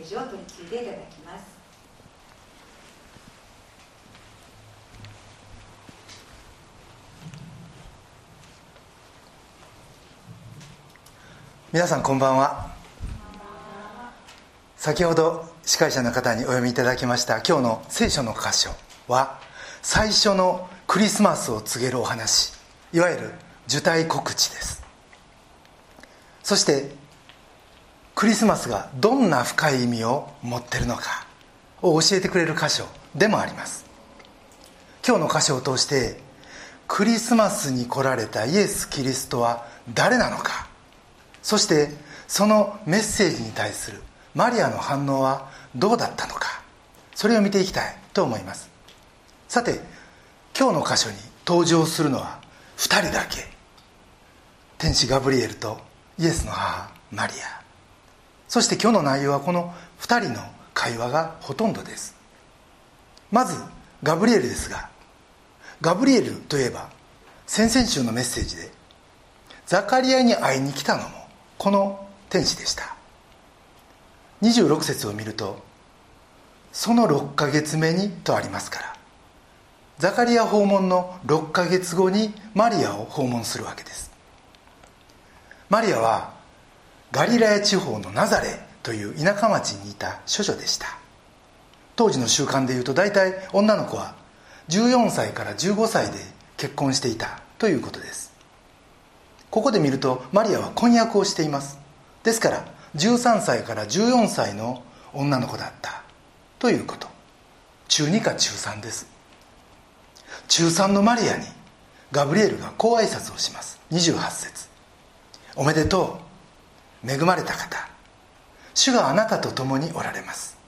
ージを取り次いでいただきます。皆さんこんばんは。先ほど司会者の方にお読みいただきました今日の聖書の箇所は最初のクリスマスを告げるお話いわゆる受胎告知です。そしてクリスマスがどんな深い意味を持ってるのかを教えてくれる箇所でもあります。今日の箇所を通してクリスマスに来られたイエス・キリストは誰なのかそしてそのメッセージに対するマリアの反応はどうだったのかそれを見ていきたいと思います。さて今日の箇所に登場するのは2人だけ。天使ガブリエルとイエスの母マリア。そして今日の内容はこの2人の会話がほとんどです。まずガブリエルですがガブリエルといえば先々週のメッセージでザカリアに会いに来たのもこの天使でした。26節を見るとその6ヶ月目にとありますからザカリア訪問の6ヶ月後にマリアを訪問するわけです。マリアはガリラヤ地方のナザレという田舎町にいた処女でした。当時の習慣でいうと大体女の子は14歳から15歳で結婚していたということです。ここで見るとマリアは婚約をしています。ですから13歳から14歳の女の子だった。ということ。中2か中3です。中3のマリアにガブリエルがこう挨拶をします。28節。おめでとう。恵まれた方。主があなたと共におられます。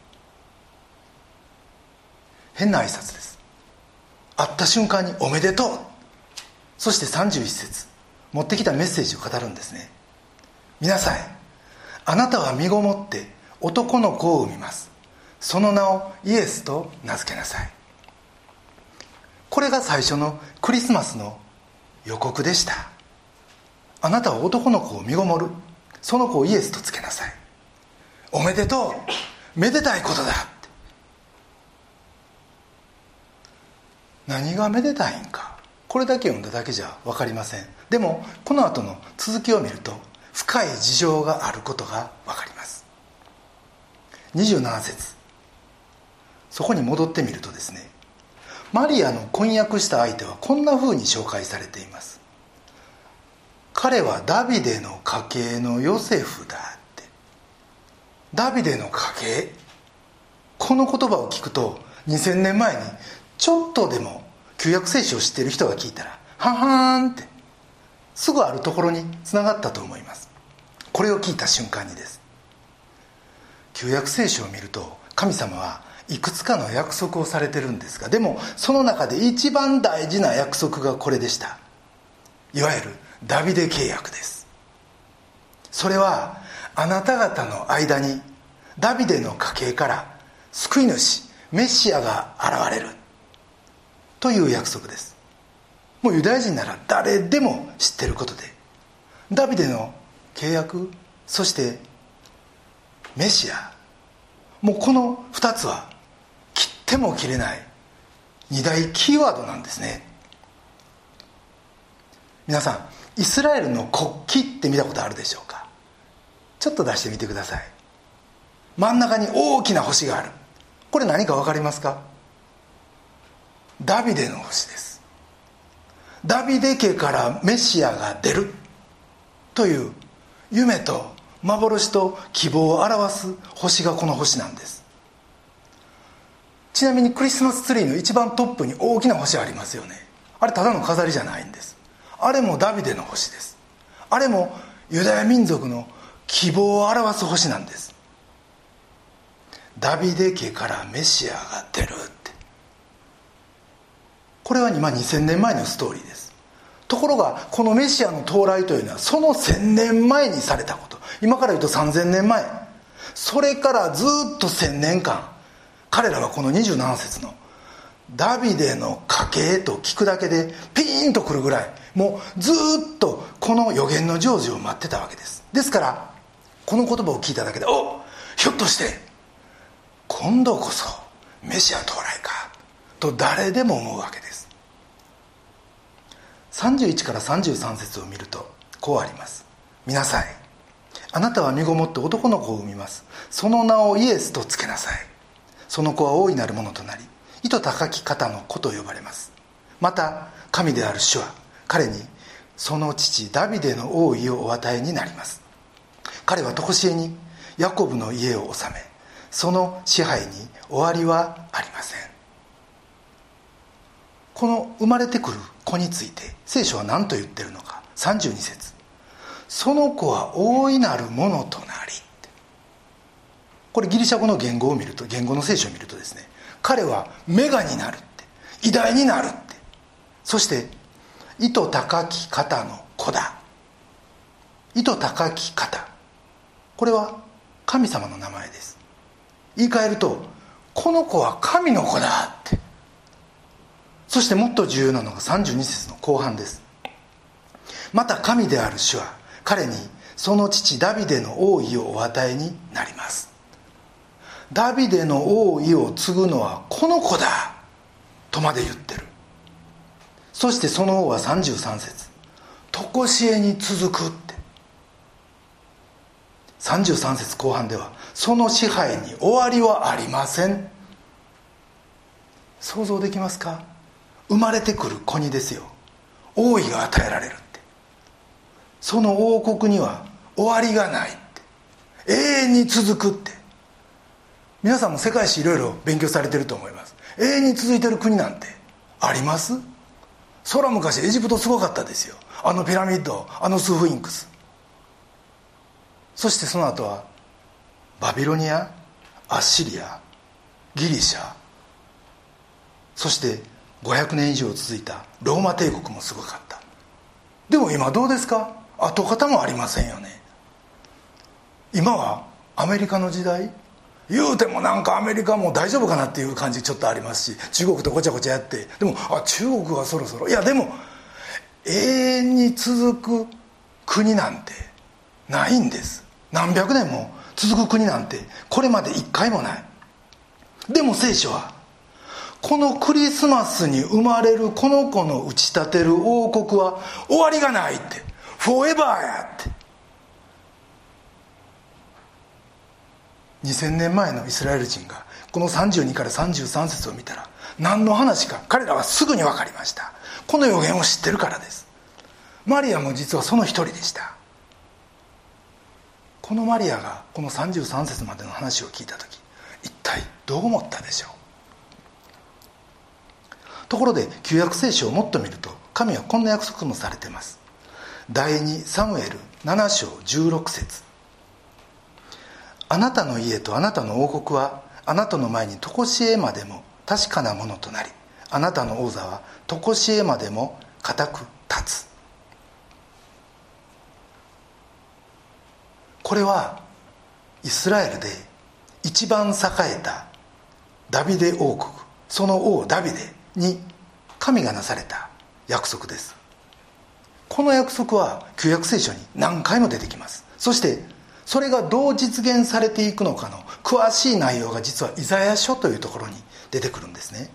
変な挨拶です。会った瞬間におめでとう。そして31節。持ってきたメッセージを語るんですね。皆さんあなたは身ごもって男の子を産みます。その名をイエスと名付けなさい。これが最初のクリスマスの予告でした。あなたは男の子を身ごもる。その子をイエスとつけなさい。おめでとう。めでたいことだ。何がめでたいんか。これだけ読んだだけじゃ分かりません。でもこの後の続きを見ると深い事情があることが分かります。27節。そこに戻ってみるとですねマリアの婚約した相手はこんなふうに紹介されています。彼はダビデの家系のヨセフだって。ダビデの家系？この言葉を聞くと2000年前にちょっとでも旧約聖書を知っている人が聞いたらははーんってすぐあるところにつながったと思います。これを聞いた瞬間にです。旧約聖書を見ると神様はいくつかの約束をされてるんですがでもその中で一番大事な約束がこれでした。いわゆるダビデ契約です。それはあなた方の間にダビデの家系から救い主メシアが現れる。という約束です。もうユダヤ人なら誰でも知ってることでダビデの契約そしてメシア。もうこの2つは切っても切れない2大キーワードなんですね。皆さんイスラエルの国旗って見たことあるでしょうか？ちょっと出してみてください。真ん中に大きな星がある。これ何か分かりますか？ダビデの星です。ダビデ家からメシアが出る。という夢と幻と希望を表す星がこの星なんです。ちなみにクリスマスツリーの一番トップに大きな星ありますよね。あれただの飾りじゃないんです。あれもダビデの星です。あれもユダヤ民族の希望を表す星なんです。ダビデ家からメシアが出るって。これは今2000年前のストーリーです。ところがこのメシアの到来というのはその1000年前にされたこと。今から言うと3000年前。それからずっと1000年間。彼らはこの27節のダビデの家系と聞くだけでピーンとくるぐらいもうずっとこの予言の成就を待ってたわけです。ですからこの言葉を聞いただけでおひょっとして今度こそメシア到来かと誰でも思うわけです。31から33節を見るとこうあります。見なさい。あなたは身ごもって男の子を産みます。その名をイエスとつけなさい。その子は大いなるものとなり糸高き方の子と呼ばれます。また神である主は彼にその父ダビデの王位をお与えになります。彼は常しえにヤコブの家を治めその支配に終わりはありません。この生まれてくる子について聖書は何と言ってるのか。32節。その子は大いなるものとなりこれギリシャ語の言語を見ると言語の聖書を見るとですね彼はメガになるって偉大になるってそして糸高き方の子だ。糸高き方。これは神様の名前です。言い換えるとこの子は神の子だって。そしてもっと重要なのが32節の後半です。また神である主は彼にその父ダビデの王位をお与えになります。ダビデの王位を継ぐのはこの子だとまで言ってる。そしてその王は33節。常しえに続くって。33節後半ではその支配に終わりはありません。想像できますか？生まれてくる子にですよ。王位が与えられるって。その王国には終わりがないって。永遠に続くって。皆さんも世界史いろいろ勉強されてると思います。永遠に続いてる国なんてあります？そら昔エジプトすごかったですよ。あのピラミッドあのスフィンクス。そしてその後はバビロニアアッシリアギリシャ。そして500年以上続いたローマ帝国もすごかった。でも今どうですか？跡形もありませんよね。今はアメリカの時代言うてもなんかアメリカも大丈夫かなっていう感じちょっとありますし中国とごちゃごちゃやって。でもあ中国はそろそろ。いやでも永遠に続く国なんてないんです。何百年も続く国なんてこれまで一回もない。でも聖書はこのクリスマスに生まれるこの子の打ち立てる王国は終わりがないって。フォーエバーやって。2000年前のイスラエル人がこの32から33節を見たら何の話か彼らはすぐに分かりました。この予言を知ってるからです。マリアも実はその一人でした。このマリアがこの33節までの話を聞いた時一体どう思ったでしょう？ところで旧約聖書をもっと見ると神はこんな約束もされてます。第2サムエル7章16節。あなたの家とあなたの王国はあなたの前に常しえまでも確かなものとなりあなたの王座は常しえまでも固く立つ。これはイスラエルで一番栄えたダビデ王国その王ダビデに神がなされた約束です。この約束は旧約聖書に何回も出てきます。そしてそれがどう実現されていくのかの詳しい内容が実はイザヤ書というところに出てくるんですね。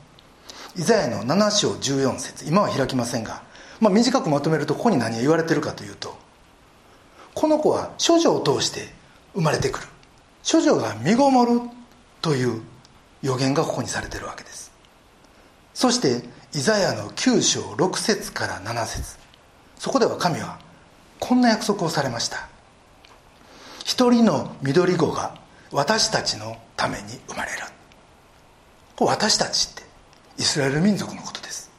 イザヤの7章14節今は開きませんが、まあ、短くまとめるとここに何が言われてるかというとこの子は処女を通して生まれてくる。処女が身ごもるという予言がここにされてるわけです。そしてイザヤの9章6節から7節そこでは神はこんな約束をされました。一人の緑子が私たちのために生まれる。私たちってイスラエル民族のことです。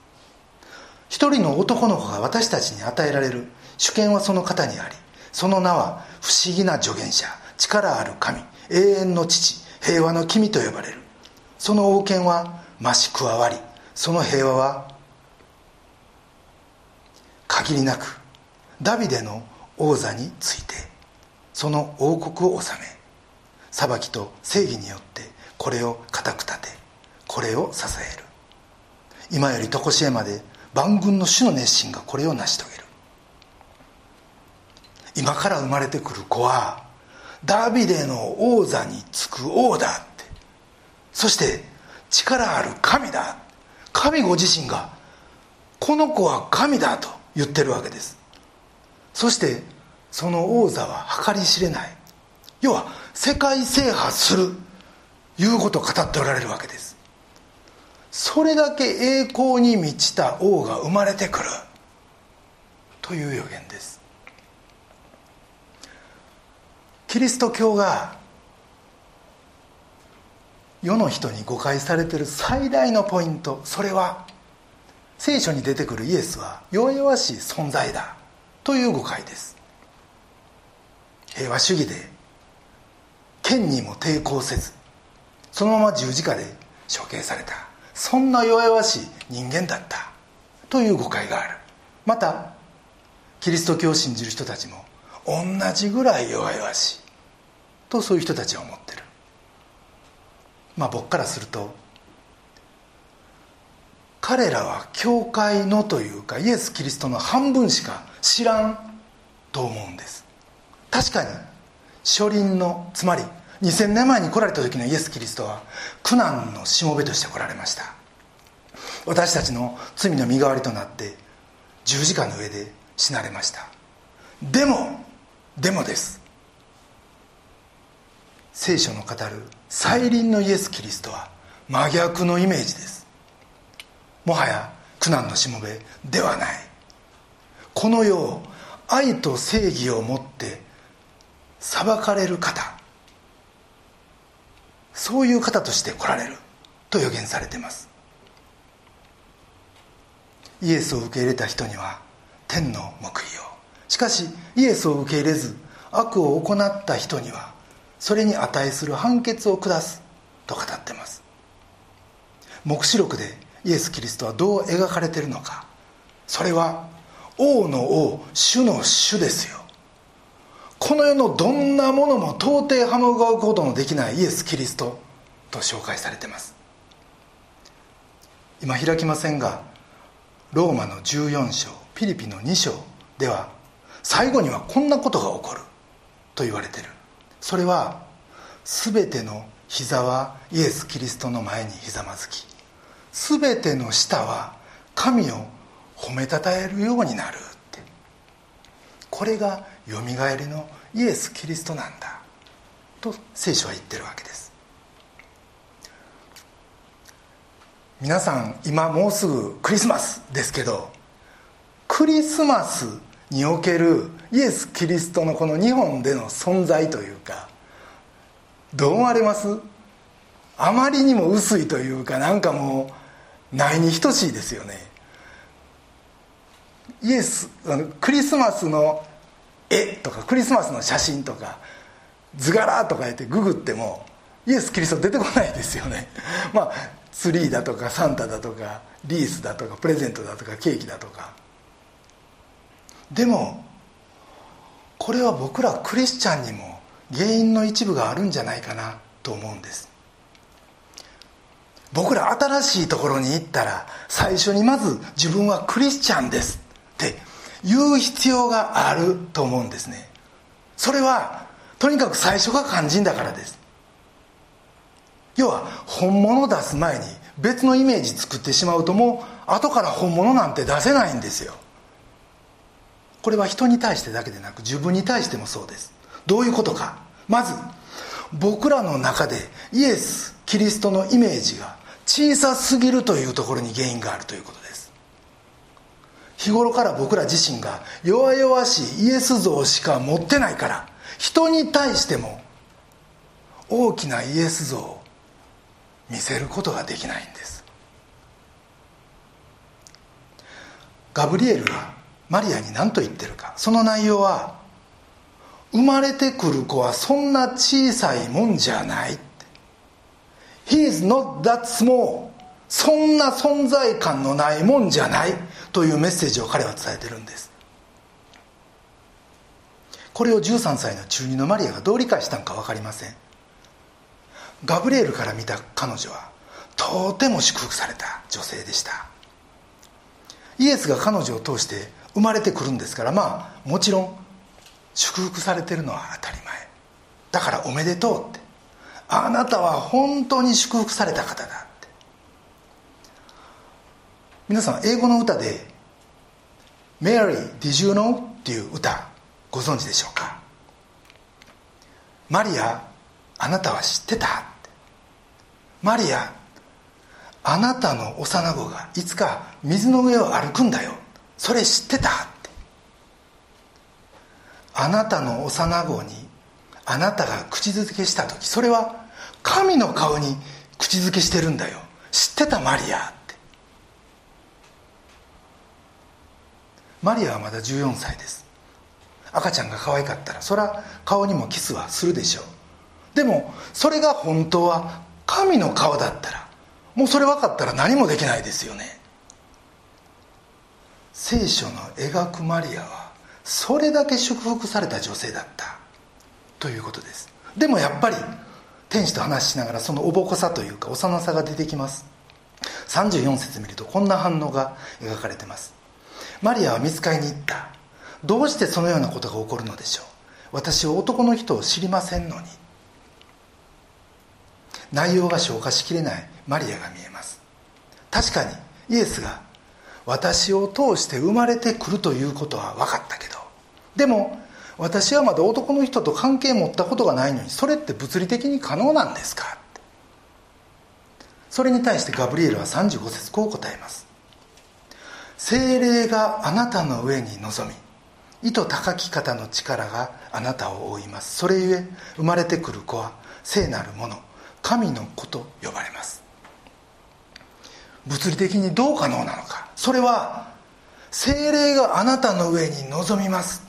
一人の男の子が私たちに与えられる主権はその方にありその名は不思議な助言者力ある神永遠の父平和の君と呼ばれる。その王権は増し加わりその平和は限りなくダビデの王座についてその王国を治め裁きと正義によってこれを固く立てこれを支える。今より常しえまで万軍の主の熱心がこれを成し遂げる。今から生まれてくる子はダビデの王座につく王だって。そして力ある神だ。神ご自身がこの子は神だと言ってるわけです。そしてその王座は計り知れない。要は世界制覇するいうことを語っておられるわけです。それだけ栄光に満ちた王が生まれてくる。という予言です。キリスト教が世の人に誤解されてる最大のポイント。それは聖書に出てくるイエスは弱々しい存在だ。という誤解です。平和主義で剣にも抵抗せずそのまま十字架で処刑された。そんな弱々しい人間だった。という誤解がある。またキリスト教を信じる人たちも同じぐらい弱々しい。とそういう人たちは思ってる。まあ僕からすると彼らは教会のというかイエス・キリストの半分しか知らんと思うんです。確かに。初臨のつまり2000年前に来られた時のイエス・キリストは苦難のしもべとして来られました。私たちの罪の身代わりとなって十字架の上で死なれました。でもでもです。聖書の語る再臨のイエス・キリストは真逆のイメージです。もはや苦難のしもべではない。この世を愛と正義をもって裁かれる方。そういう方として来られると予言されています。イエスを受け入れた人には天の報いを。しかしイエスを受け入れず悪を行った人にはそれに値する判決を下す。と語ってます。黙示録でイエス・キリストはどう描かれているのか。それは王の王主の主ですよ。この世のどんなものも到底はむがうことのできないイエス・キリストと紹介されています。今開きませんがローマの14章ピリピの2章では最後にはこんなことが起こると言われてる。それは全ての膝はイエス・キリストの前にひざまずき全ての舌は神を褒めたたえるようになる。これがよみがえりのイエス・キリストなんだ。と聖書は言ってるわけです。皆さん今もうすぐクリスマスですけどクリスマスにおけるイエス・キリストのこの日本での存在というかどう思われます？あまりにも薄いというかなんかもうないに等しいですよね。イエスクリスマスの絵とかクリスマスの写真とか図柄とか言ってググってもイエス・キリスト出てこないですよね。まあツリーだとかサンタだとかリースだとかプレゼントだとかケーキだとか。でもこれは僕らクリスチャンにも原因の一部があるんじゃないかなと思うんです。僕ら新しいところに行ったら最初にまず自分はクリスチャンですって言う必要があると思うんですね。それはとにかく最初が肝心だからです。要は本物を出す前に別のイメージ作ってしまうともう後から本物なんて出せないんですよ。これは人に対してだけでなく自分に対してもそうです。どういうことか。まず僕らの中でイエス・キリストのイメージが小さすぎるというところに原因があるということです。日頃から僕ら自身が弱々しいイエス像しか持ってないから人に対しても大きなイエス像を見せることができないんです。ガブリエルがマリアに何と言ってるか。その内容は生まれてくる子はそんな小さいもんじゃない。He is not that small そんな存在感のないもんじゃない。というメッセージを彼は伝えてるんです。これを13歳の中二のマリアがどう理解したのか分かりません。ガブリエルから見た彼女はとても祝福された女性でした。イエスが彼女を通して生まれてくるんですからまあもちろん祝福されてるのは当たり前。だからおめでとうって。あなたは本当に祝福された方だ。皆さん英語の歌で「Mary, did you know?」っていう歌ご存知でしょうか？マリアあなたは知ってた？てマリアあなたの幼子がいつか水の上を歩くんだよ。それ知ってた？ってあなたの幼子にあなたが口づけした時それは神の顔に口づけしてるんだよ。知ってたマリアってマリアはまだ14歳です。赤ちゃんが可愛かったらそら顔にもキスはするでしょう。でもそれが本当は神の顔だったらもうそれ分かったら何もできないですよね。聖書の描くマリアはそれだけ祝福された女性だった。ということです。でもやっぱり天使と話しながらそのおぼこさというか幼さが出てきます。34節見るとこんな反応が描かれてます。マリアは見つかりに行った。どうしてそのようなことが起こるのでしょう。私は男の人を知りませんのに。内容が消化しきれない。マリアが見えます。確かにイエスが私を通して生まれてくるということは分かったけど。でも私はまだ男の人と関係持ったことがないのにそれって物理的に可能なんですか？それに対してガブリエルは35節こう答えます。精霊があなたの上に臨み意図高き方の力があなたを覆います。それゆえ生まれてくる子は聖なるもの神の子と呼ばれます。物理的にどう可能なのか。それは精霊があなたの上に臨みます。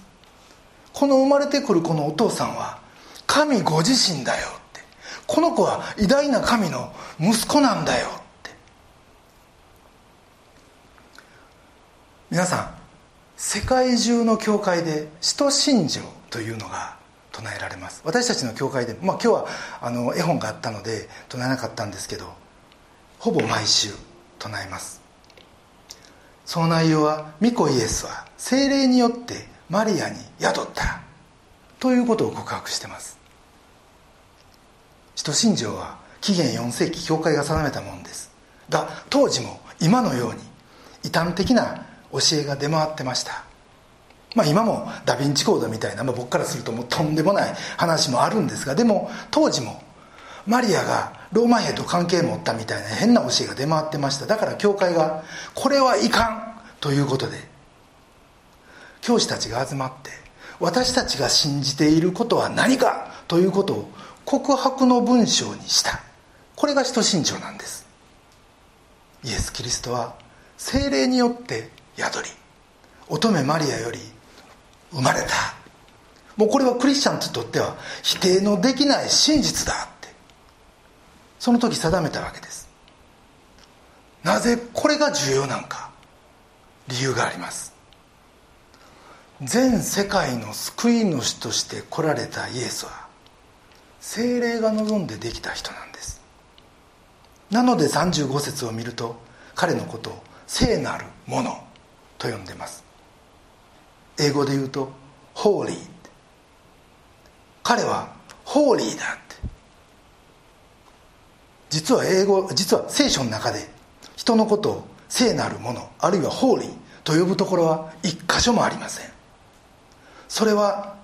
この生まれてくるこのお父さんは神ご自身だよって。この子は偉大な神の息子なんだよって皆さん世界中の教会で使徒信条というのが唱えられます。私たちの教会でまあ今日はあの絵本があったので唱えなかったんですけどほぼ毎週唱えます。その内容は御子イエスは精霊によってマリアに宿ったということを告白してます。使徒信条は紀元4世紀教会が定めたものです。が当時も今のように異端的な教えが出回ってました。まあ今もダ・ヴィンチコードみたいな、まあ、僕からするともうとんでもない話もあるんですがでも当時もマリアがローマ兵と関係持ったみたいな変な教えが出回ってました。だから教会がこれはいかんということで教師たちが集まって私たちが信じていることは何かということを告白の文章にした。これが使徒信条なんです。イエス・キリストは精霊によって宿り。乙女マリアより生まれた。もうこれはクリスチャンにとっては否定のできない真実だって。その時定めたわけです。なぜこれが重要なのか。理由があります。全世界の救い主として来られたイエスは精霊が望んでできた人なんです。なので35節を見ると彼のことを聖なるものと呼んでます。英語で言うと「ホーリー」彼はホーリーだって。実は英語実は聖書の中で人のことを聖なるものあるいはホーリーと呼ぶところは一箇所もありません。それは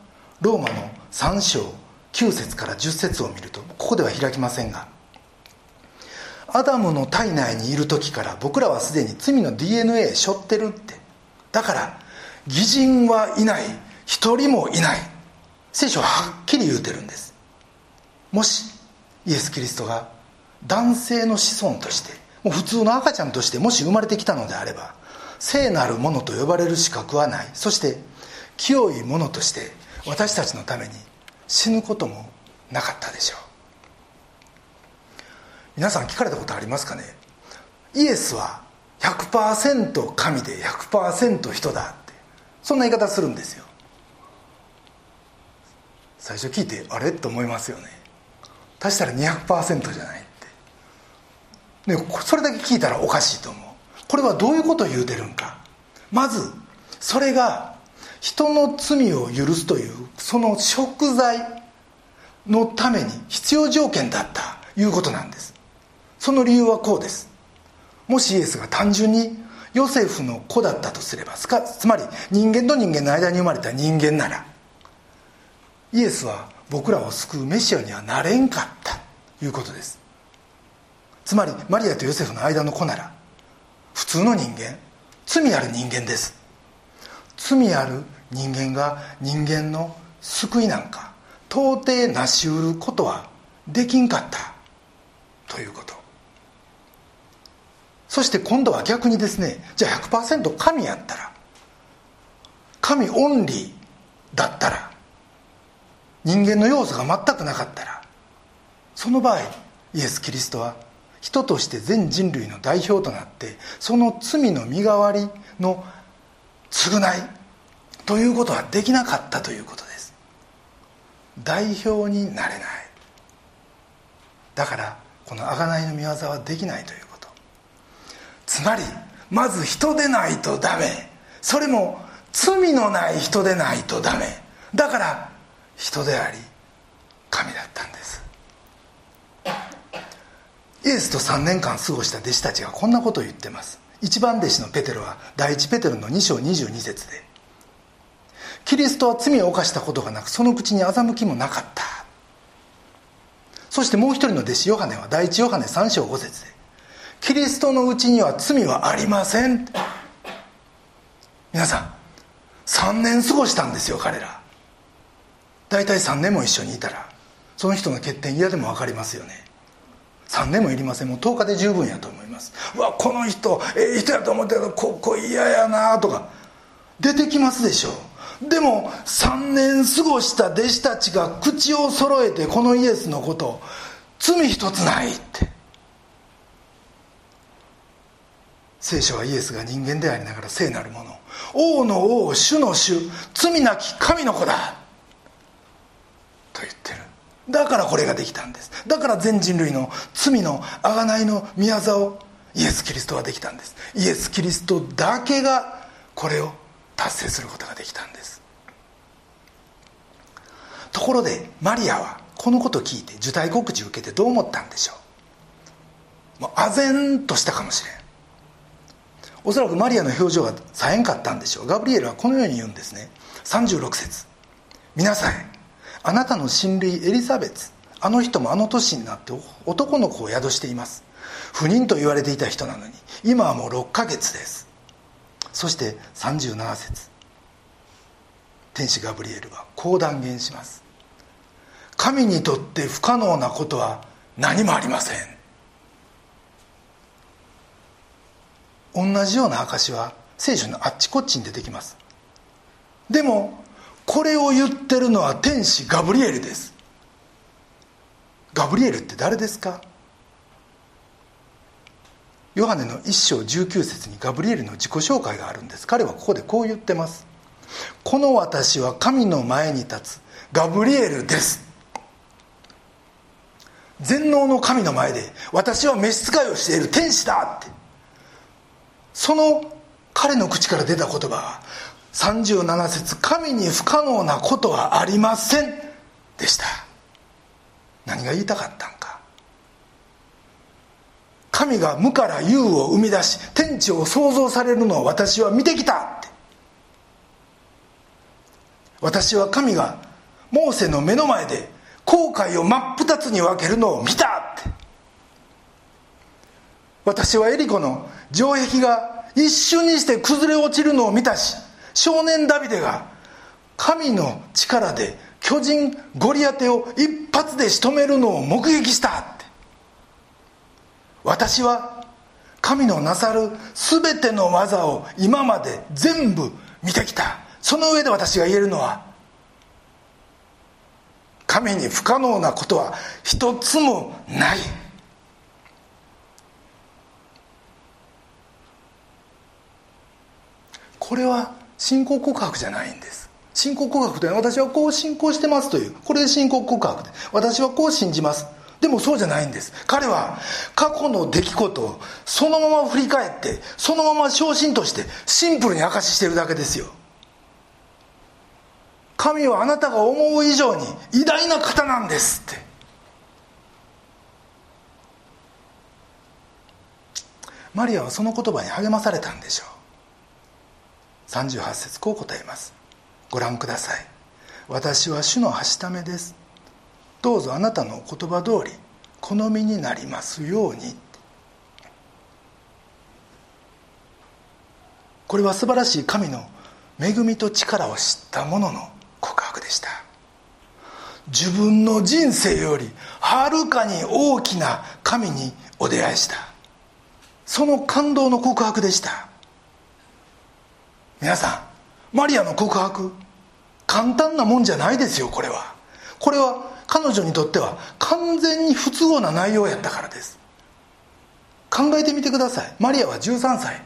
ローマの3章9節から10節を見るとここでは開きませんがアダムの体内にいる時から僕らはすでに罪の DNA 背負ってるって。だから義人はいない。一人もいない。聖書ははっきり言うてるんです。もしイエス・キリストが男性の子孫としてもう普通の赤ちゃんとしてもし生まれてきたのであれば聖なるものと呼ばれる資格はない。そして清いものとして私たちのために死ぬこともなかったでしょう。皆さん聞かれたことありますかね？イエスは100%神で100%人だって。そんな言い方するんですよ。最初聞いてあれ？と思いますよね。足したら200%じゃないって。でそれだけ聞いたらおかしいと思う。これはどういうことを言うてるんか。まずそれが人の罪を許すというその食材のために必要条件だったいうことなんです。その理由はこうです。もしイエスが単純にヨセフの子だったとすればつまり人間と人間の間に生まれた人間ならイエスは僕らを救うメシアにはなれんかったということです。つまりマリアとヨセフの間の子なら普通の人間罪ある人間です。罪ある人間が人間の救いなんか到底成し得ることはできんかったということ。そして今度は逆にですねじゃあ100%神やったら神オンリーだったら人間の要素が全くなかったらその場合イエス・キリストは人として全人類の代表となってその罪の身代わりの償いということはできなかったということです。代表になれない。だからこの贖いの見業はできないということ。つまりまず人でないとダメ。それも罪のない人でないとダメ。だから人であり神だったんです。イエスと3年間過ごした弟子たちがこんなことを言ってます。一番弟子のペテロは第一ペテロの2章22節で。キリストは罪を犯したことがなくその口に欺きもなかった。そしてもう一人の弟子ヨハネは第一ヨハネ3章5節で。キリストのうちには罪はありません。皆さん3年過ごしたんですよ彼ら。大体3年も一緒にいたら。その人の欠点嫌でも分かりますよね。3年もいりません。もう10日で十分やと思います。うわこの人ええ人やと思ったけどここ嫌やなとか。出てきますでしょう。でも3年過ごした弟子たちが口を揃えてこのイエスのこと罪一つないって。聖書はイエスが人間でありながら聖なるもの。王の王主の主罪なき神の子だ。と言ってる。だからこれができたんです。だから全人類の罪の贖いの宮業をイエス・キリストはできたんです。イエス・キリストだけがこれを達成することができたんです。ところでマリアはこのことを聞いて受胎告知を受けてどう思ったんでしょう。もう唖然としたかもしれん。おそらくマリアの表情がさえんかったんでしょう。ガブリエルはこのように言うんですね。36節。皆さんあなたの親類エリザベツあの人もあの年になって男の子を宿しています。不妊と言われていた人なのに今はもう6ヶ月です。そして37節。天使ガブリエルはこう断言します。神にとって不可能なことは何もありません。同じような証は聖書のあっちこっちに出てきます。でもこれを言ってるのは天使ガブリエルです。ガブリエルって誰ですか？ヨハネの1章19節にガブリエルの自己紹介があるんです。彼はここでこう言ってます。この私は神の前に立つガブリエルです。全能の神の前で私は召使いをしている天使だって。その彼の口から出た言葉は37節神に不可能なことはありません」でした。何が言いたかったんか。神が無から有を生み出し天地を創造されるのを私は見てきたって。私は神がモーセの目の前で後悔を真っ二つに分けるのを見たって。私はエリコの城壁が一瞬にして崩れ落ちるのを見たし少年ダビデが神の力で巨人ゴリアテを一発で仕留めるのを目撃したって。私は神のなさる全ての技を今まで全部見てきた。その上で私が言えるのは神に不可能なことは一つもない。これは信仰告白じゃないんです。信仰告白という私はこう信仰してますというこれで信仰告白で私はこう信じます。でもそうじゃないんです。彼は過去の出来事をそのまま振り返ってそのまま昇進としてシンプルに証ししてるだけですよ。神はあなたが思う以上に偉大な方なんですって。マリアはその言葉に励まされたんでしょう。38節こう答えます。ご覧ください。私は主のはしためです。どうぞあなたのお言葉通り好みになりますように。これは素晴らしい神の恵みと力を知った者の告白でした。自分の人生よりはるかに大きな神にお出会いした。その感動の告白でした。皆さんマリアの告白簡単なもんじゃないですよこれは。これは彼女にとっては完全に不都合な内容やったからです。考えてみてください。マリアは13歳。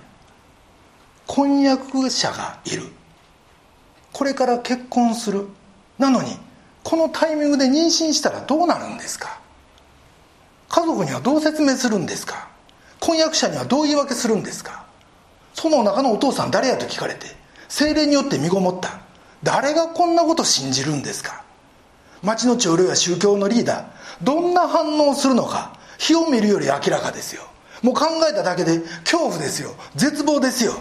婚約者がいる。これから結婚する。なのにこのタイミングで妊娠したらどうなるんですか？家族にはどう説明するんですか？婚約者にはどう言い訳するんですか？そのお腹のお父さん誰やと聞かれて精霊によって身ごもった。誰がこんなこと信じるんですか？町の長老や宗教のリーダーどんな反応をするのか火を見るより明らかですよ。もう考えただけで恐怖ですよ。絶望ですよ。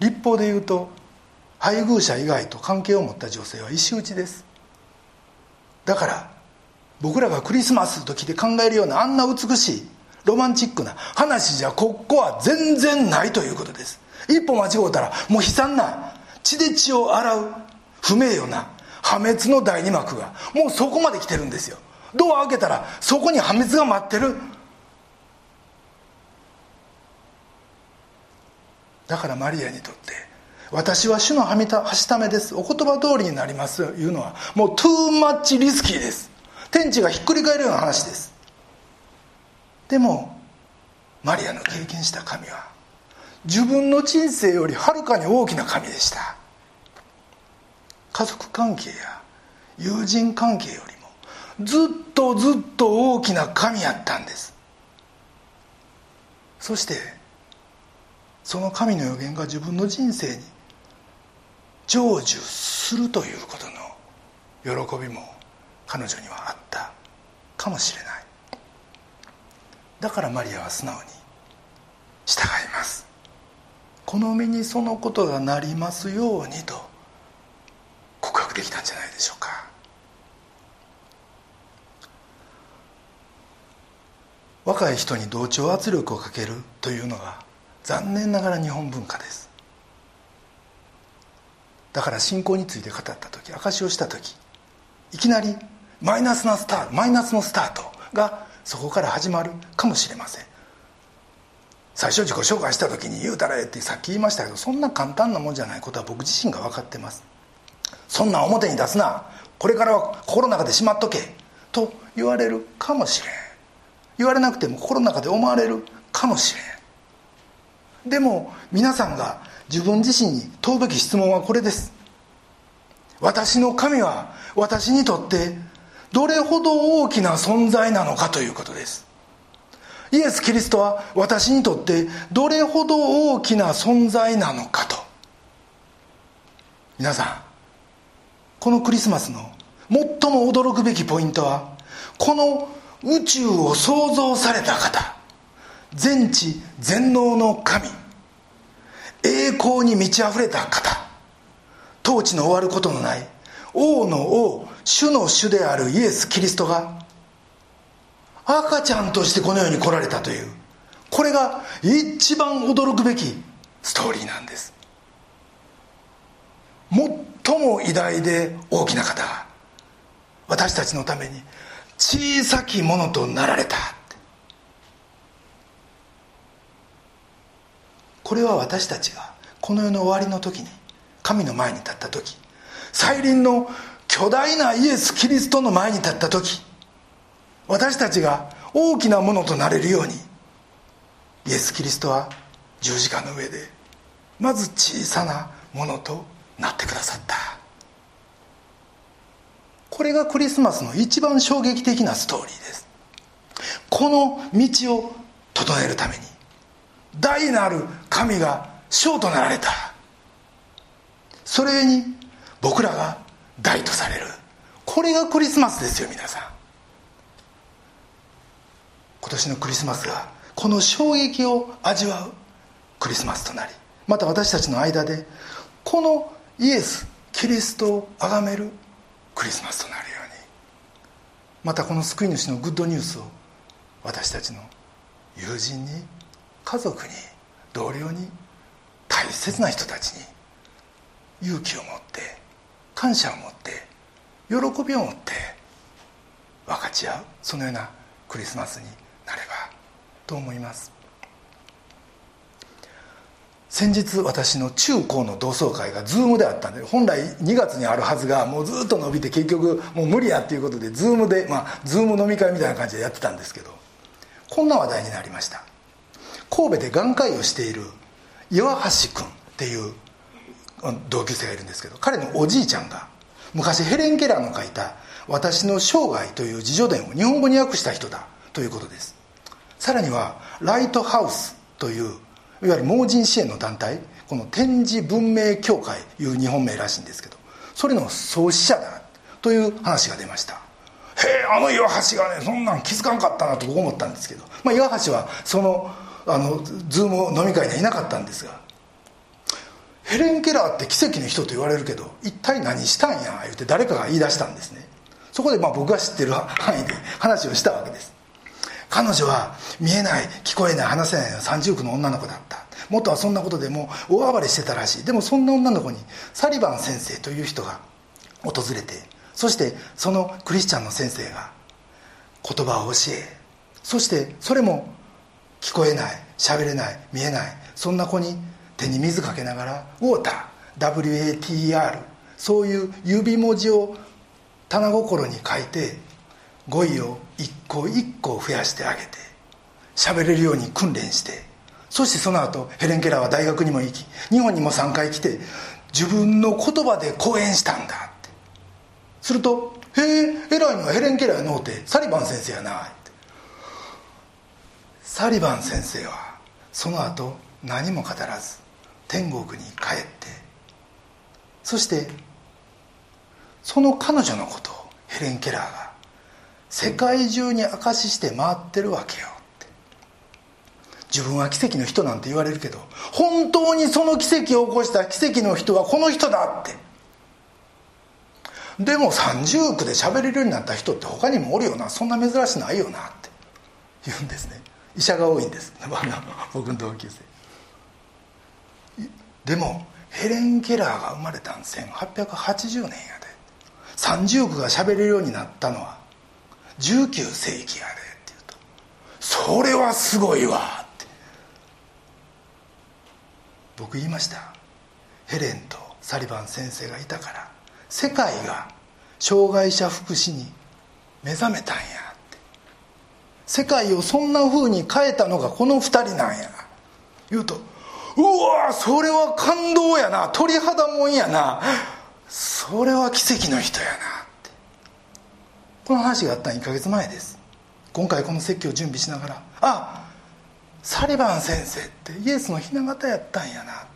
立法で言うと配偶者以外と関係を持った女性は石打ちです。だから僕らがクリスマスの時で考えるようなあんな美しいロマンチックな話じゃここは全然ないということです。一歩間違うたらもう悲惨な血で血を洗う不名誉な破滅の第二幕がもうそこまで来てるんですよ。ドア開けたらそこに破滅が待ってる。だからマリアにとって私は主のはみたはしためです。お言葉通りになります。というのはもうトゥーマッチリスキーです。天地がひっくり返るような話です。でもマリアの経験した神は自分の人生よりはるかに大きな神でした。家族関係や友人関係よりもずっとずっと大きな神やったんです。そしてその神の予言が自分の人生に成就するということの喜びも彼女にはあったかもしれない。だからマリアは素直に従います。この身にそのことがなりますようにと告白できたんじゃないでしょうか。若い人に同調圧力をかけるというのが残念ながら日本文化です。だから信仰について語った時証しをした時いきなりマイナスなスタートマイナスのスタートがそこから始まるかもしれません。最初自己紹介した時に言うたらええってさっき言いましたけどそんな簡単なもんじゃない。ことは僕自身が分かってます。そんな表に出すな。これからは心の中でしまっとけ。と言われるかもしれん。言われなくても心の中で思われる。かもしれん。でも皆さんが自分自身に問うべき質問はこれです。私の神は私にとってどれほど大きな存在なのかということです。イエス・キリストは私にとってどれほど大きな存在なのかと。皆さんこのクリスマスの最も驚くべきポイントはこの宇宙を創造された方全知全能の神栄光に満ち溢れた方統治の終わることのない王の王主の主であるイエス・キリストが赤ちゃんとしてこの世に来られたというこれが一番驚くべきストーリーなんです。最も偉大で大きな方が私たちのために小さきものとなられたこれは私たちがこの世の終わりの時に神の前に立った時再臨の巨大なイエス・キリストの前に立った時私たちが大きなものとなれるようにイエス・キリストは十字架の上でまず小さなものとなってくださった。これがクリスマスの一番衝撃的なストーリーです。この道を整えるために大なる神が将となられた。それに僕らが大とされる。これがクリスマスですよ皆さん。今年のクリスマスがこの衝撃を味わうクリスマスとなりまた私たちの間でこのイエスキリストを崇めるクリスマスとなるようにまたこの救い主のグッドニュースを私たちの友人に家族に同僚に大切な人たちに勇気を持って感謝を持って喜びを持って分かち合うそのようなクリスマスになればと思います。先日私の中高の同窓会が Zoom であったんで本来2月にあるはずがもうずっと伸びて結局もう無理やっていうことで Zoom でまあ Zoom 飲み会みたいな感じでやってたんですけどこんな話題になりました。神戸で眼科医をしている岩橋君っていう同級生がいるんですけど彼のおじいちゃんが昔ヘレン・ケラーの書いた「私の生涯」という自叙伝を日本語に訳した人だということです。さらにはライトハウスといういわゆる盲人支援の団体この展示文明協会いう日本名らしいんですけどそれの創始者だという話が出ました。へえあの岩橋がねそんなん気づかんかったなと僕思ったんですけど、まあ、岩橋はそのあのズーム飲み会にはいなかったんですがヘレン・ケラーって奇跡の人と言われるけど一体何したんや言って誰かが言い出したんですね。そこでまあ僕が知ってる範囲で 話をしたわけです。彼女は見えない聞こえない話せない三重苦の女の子だった。元はそんなことでも大暴れしてたらしい。でもそんな女の子にサリバン先生という人が訪れてそしてそのクリスチャンの先生が言葉を教えそしてそれも聞こえない喋れない見えないそんな子に手に水かけながらウォーター WATR そういう指文字を棚心に書いて語彙を一個一個増やしてあげて喋れるように訓練してそしてその後ヘレン・ケラーは大学にも行き日本にも3回来て自分の言葉で講演したんだって。すると「へえ偉いのはヘレン・ケラーやのうてサリバン先生やな」って。サリバン先生はその後何も語らず天国に帰ってそしてその彼女のことをヘレン・ケラーが世界中に証しして回ってるわけよって。自分は奇跡の人なんて言われるけど本当にその奇跡を起こした奇跡の人はこの人だって。でも30億で喋れるようになった人って他にもおるよな。そんな珍しないよなって。言うんですね。医者が多いんです。僕の同級生。でもヘレン・ケラーが生まれたん1880年やで。30億が喋れるようになったのは19世紀やでって言うとそれはすごいわって。僕言いました。ヘレンとサリバン先生がいたから世界が障害者福祉に目覚めたんやって。世界をそんな風に変えたのがこの2人なんや。言うとうわそれは感動やな。鳥肌もんやな。それは奇跡の人やなって。この話があった2ヶ月前です。今回この説教を準備しながらあサリバン先生ってイエスの雛形やったんやなっ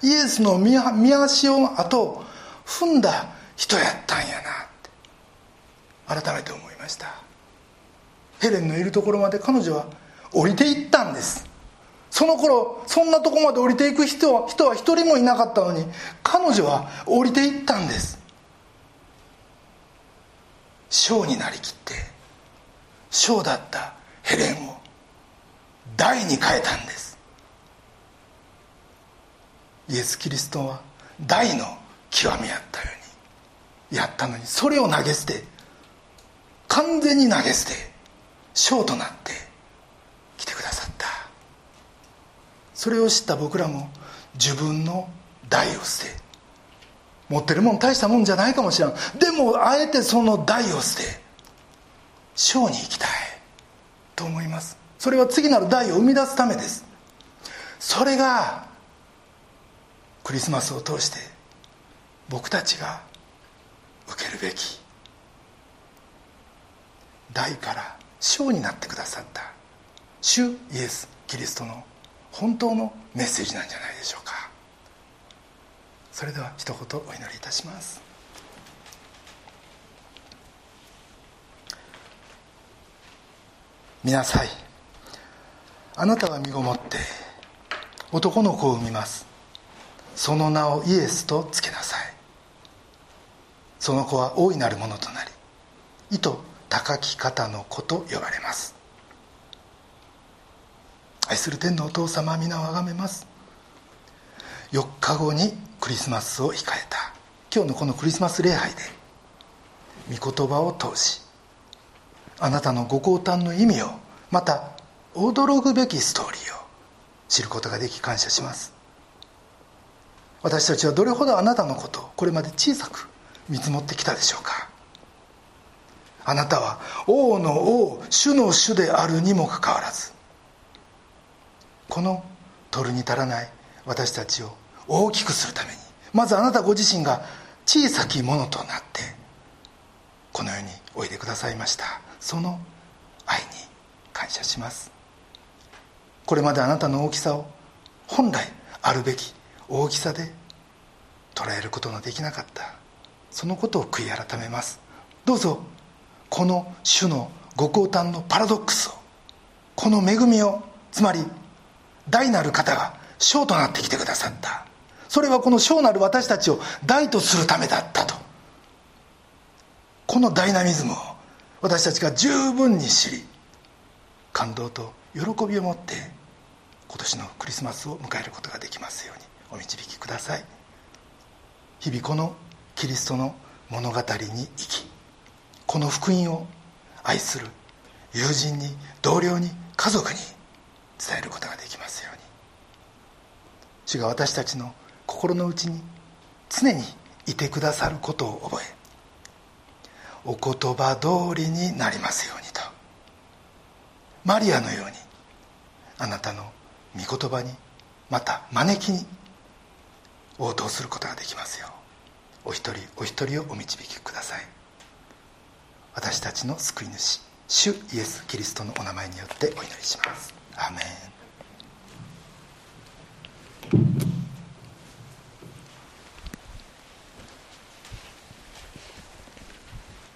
て。イエスの見足をあと踏んだ人やったんやなって。改めて思いました。ヘレンのいるところまで彼女は降りていったんです。その頃そんなとこまで降りていく人は人は一人もいなかったのに彼女は降りていったんです。小になりきって小だったヘレンを大に変えたんです。イエス・キリストは大の極みやったようにやったのにそれを投げ捨て完全に投げ捨て小となってくださったそれを知った僕らも自分の代を捨て持ってるもん大したもんじゃないかもしれん。でもあえてその代を捨て小に行きたい。と思います。それは次なる代を生み出すためです。それがクリスマスを通して僕たちが受けるべき大から小になってくださった主イエス・キリストの本当のメッセージなんじゃないでしょうか。それでは一言お祈りいたします。見なさいあなたは身ごもって男の子を産みます。その名をイエスとつけなさい。その子は大いなるものとなり意図高き方の子と呼ばれます。愛する天のお父様皆をあがめます。4日後にクリスマスを控えた。今日のこのクリスマス礼拝で御言葉を通しあなたのご降誕の意味をまた驚くべきストーリーを知ることができ感謝します。私たちはどれほどあなたのことをこれまで小さく見積もってきたでしょうか。あなたは王の王主の主であるにもかかわらずこの取るに足らない私たちを大きくするためにまずあなたご自身が小さきものとなってこの世においでくださいました。その愛に感謝します。これまであなたの大きさを本来あるべき大きさで捉えることのできなかった。そのことを悔い改めます。どうぞこの種のご降誕のパラドックスをこの恵みをつまり大なる方が小となってきてくださった。それはこの小なる私たちを大とするためだったと。このダイナミズムを私たちが十分に知り感動と喜びを持って今年のクリスマスを迎えることができますようにお導きください。日々このキリストの物語に生きこの福音を愛する友人に同僚に家族に伝えることができますように。主が私たちの心の内に常にいてくださることを覚えお言葉通りになりますようにと。マリアのようにあなたの御言葉にまた招きに応答することができますようお一人お一人をお導きください。私たちの救い主主イエス・キリストのお名前によってお祈りします。 아멘.